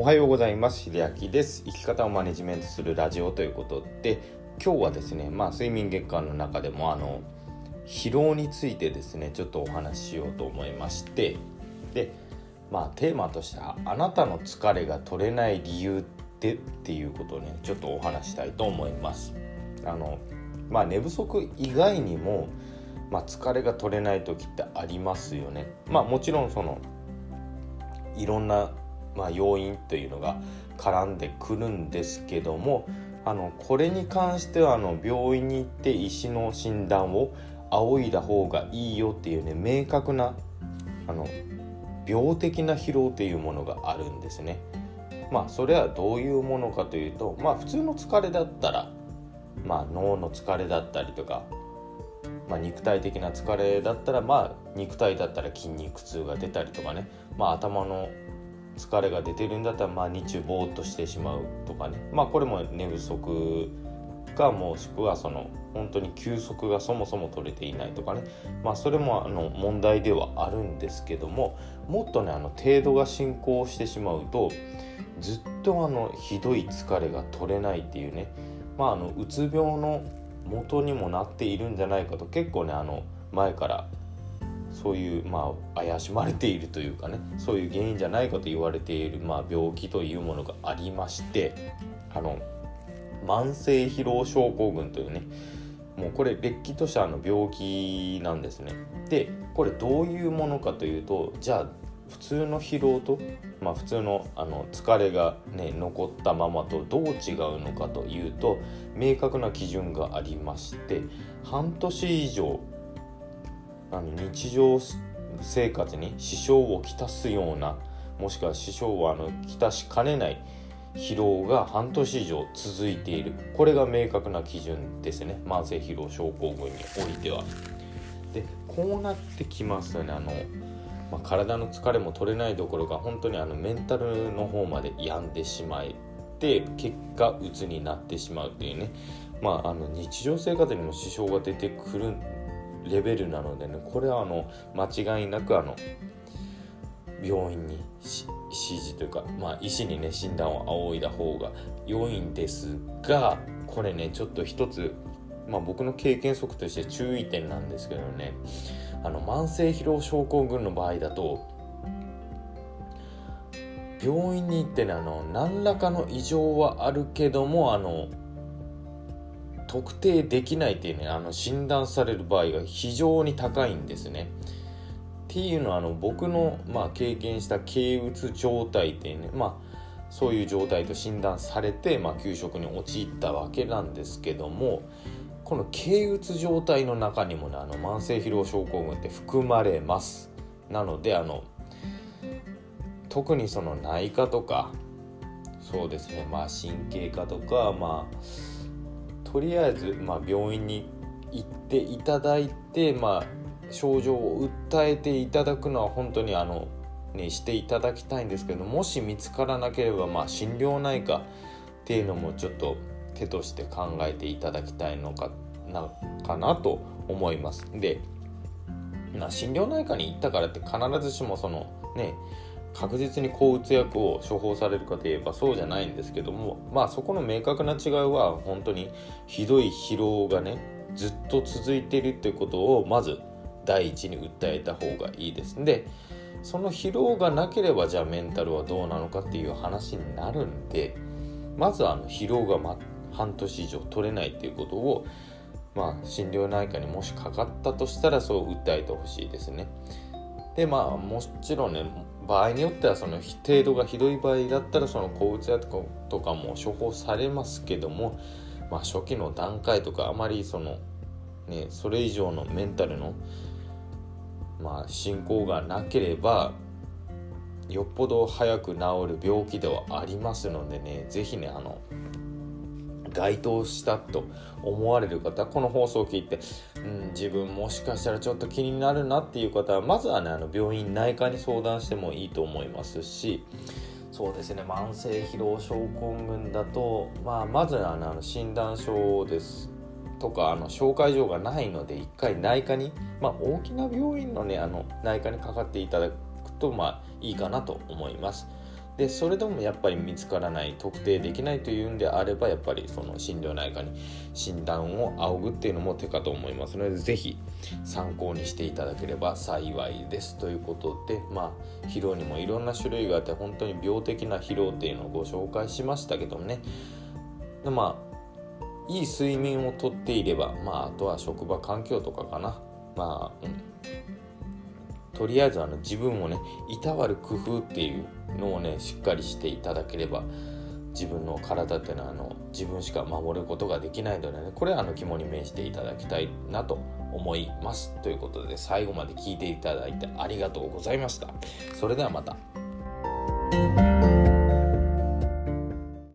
おはようございます。秀明です。生き方をマネジメントするラジオということで今日はですねまあ睡眠月間の中でもあの疲労についてですねちょっとお話ししようと思いましてでまあテーマとしてはあなたの疲れが取れない理由ってっていうことをねちょっとお話したいと思います。あのまあ寝不足以外にもまあ、疲れが取れない時ってありますよね。まあもちろんそのいろんなまあ、要因というのが絡んでくるんですけどもあのこれに関してはあの病院に行って医師の診断を仰いだ方がいいよっていうね明確なあの病的な疲労っていうものがあるんですね。まあそれはどういうものかというとまあ普通の疲れだったらまあ脳の疲れだったりとかまあ、肉体的な疲れだったらまあ肉体だったら筋肉痛が出たりとかね、まあ、頭の疲れが出てるんだったらまあ日中ぼーっとしてしまうとかね。まあこれも寝不足かもしくはその本当に休息がそもそも取れていないとかね。まあそれもあの問題ではあるんですけどももっとねあの程度が進行してしまうとずっとあのひどい疲れが取れないっていうね。まああのうつ病の元にもなっているんじゃないかと結構ねあの前からそういうまあ怪しまれているというかねそういう原因じゃないかと言われている、まあ、病気というものがありましてあの慢性疲労症候群というねもうこれれっきとしたあの病気なんですね。でこれどういうものかというとじゃあ普通の疲労と、まあ、普通のあの疲れが、ね、残ったままとどう違うのかというと明確な基準がありまして半年以上あの日常生活に支障をきたすようなもしくは支障をあのきたしかねない疲労が半年以上続いている。これが明確な基準ですね。慢性疲労症候群においては。でこうなってきますとね。あの、まあ、体の疲れも取れないどころか本当にあのメンタルの方まで病んでしまって結果鬱になってしまうっていうね。まああの日常生活にも支障が出てくるレベルなのでねこれはあの間違いなくあの病院に指示というか、まあ、医師にね診断を仰いだ方が良いんですがこれねちょっと一つ、まあ、僕の経験則として注意点なんですけどねあの慢性疲労症候群の場合だと病院に行ってねあの何らかの異常はあるけどもあの特定できないっていうねあの診断される場合が非常に高いんですね。っていうのはあの僕の、まあ、経験した軽うつ状態っていうねまあそういう状態と診断されて、まあ、休職に陥ったわけなんですけどもこの軽うつ状態の中にもねあの慢性疲労症候群って含まれますなのであの特にその内科とかそうですねまあ神経科とかまあとりあえず、まあ、病院に行っていただいて、まあ、症状を訴えていただくのは本当にあの、ね、していただきたいんですけどもし見つからなければ、まあ、心療内科っていうのもちょっと手として考えていただきたいのかなかなと思います。で心療内科に行ったからって必ずしもそのね確実に抗うつ薬を処方されるかといえばそうじゃないんですけどもまあそこの明確な違いは本当にひどい疲労がねずっと続いているっていうことをまず第一に訴えた方がいいですでその疲労がなければじゃあメンタルはどうなのかっていう話になるんでまずあの疲労が、ま、半年以上取れないっていうことをまあ心療内科にもしかかったとしたらそう訴えてほしいですね。でまあもちろんね場合によってはその程度がひどい場合だったらその抗うつ薬とかも処方されますけども、まあ、初期の段階とかあまりその、ね、それ以上のメンタルの、まあ、進行がなければよっぽど早く治る病気ではありますのでね是非ねあの該当したと思われる方この放送を聞いて、うん、自分もしかしたらちょっと気になるなっていう方はまずはねあの病院内科に相談してもいいと思いますしそうですね慢性疲労症候群だと、まあ、まずはあの診断書ですとかあの紹介状がないので一回内科に、まあ、大きな病院のねあの内科にかかっていただくとまあいいかなと思います。でそれでもやっぱり見つからない特定できないというんであればやっぱりその心療内科に診断を仰ぐっていうのも手かと思いますので是非参考にしていただければ幸いです。ということでまあ疲労にもいろんな種類があって本当に病的な疲労っていうのをご紹介しましたけどもね。でまあいい睡眠をとっていればまああとは職場環境とかかな。まあ、うん、とりあえずあの自分をねいたわる工夫っていうのをねしっかりしていただければ自分の体っていうのはあの自分しか守ることができないのでねこれはあの肝に銘じていただきたいなと思いますということで最後まで聞いていただいてありがとうございました。それではまた。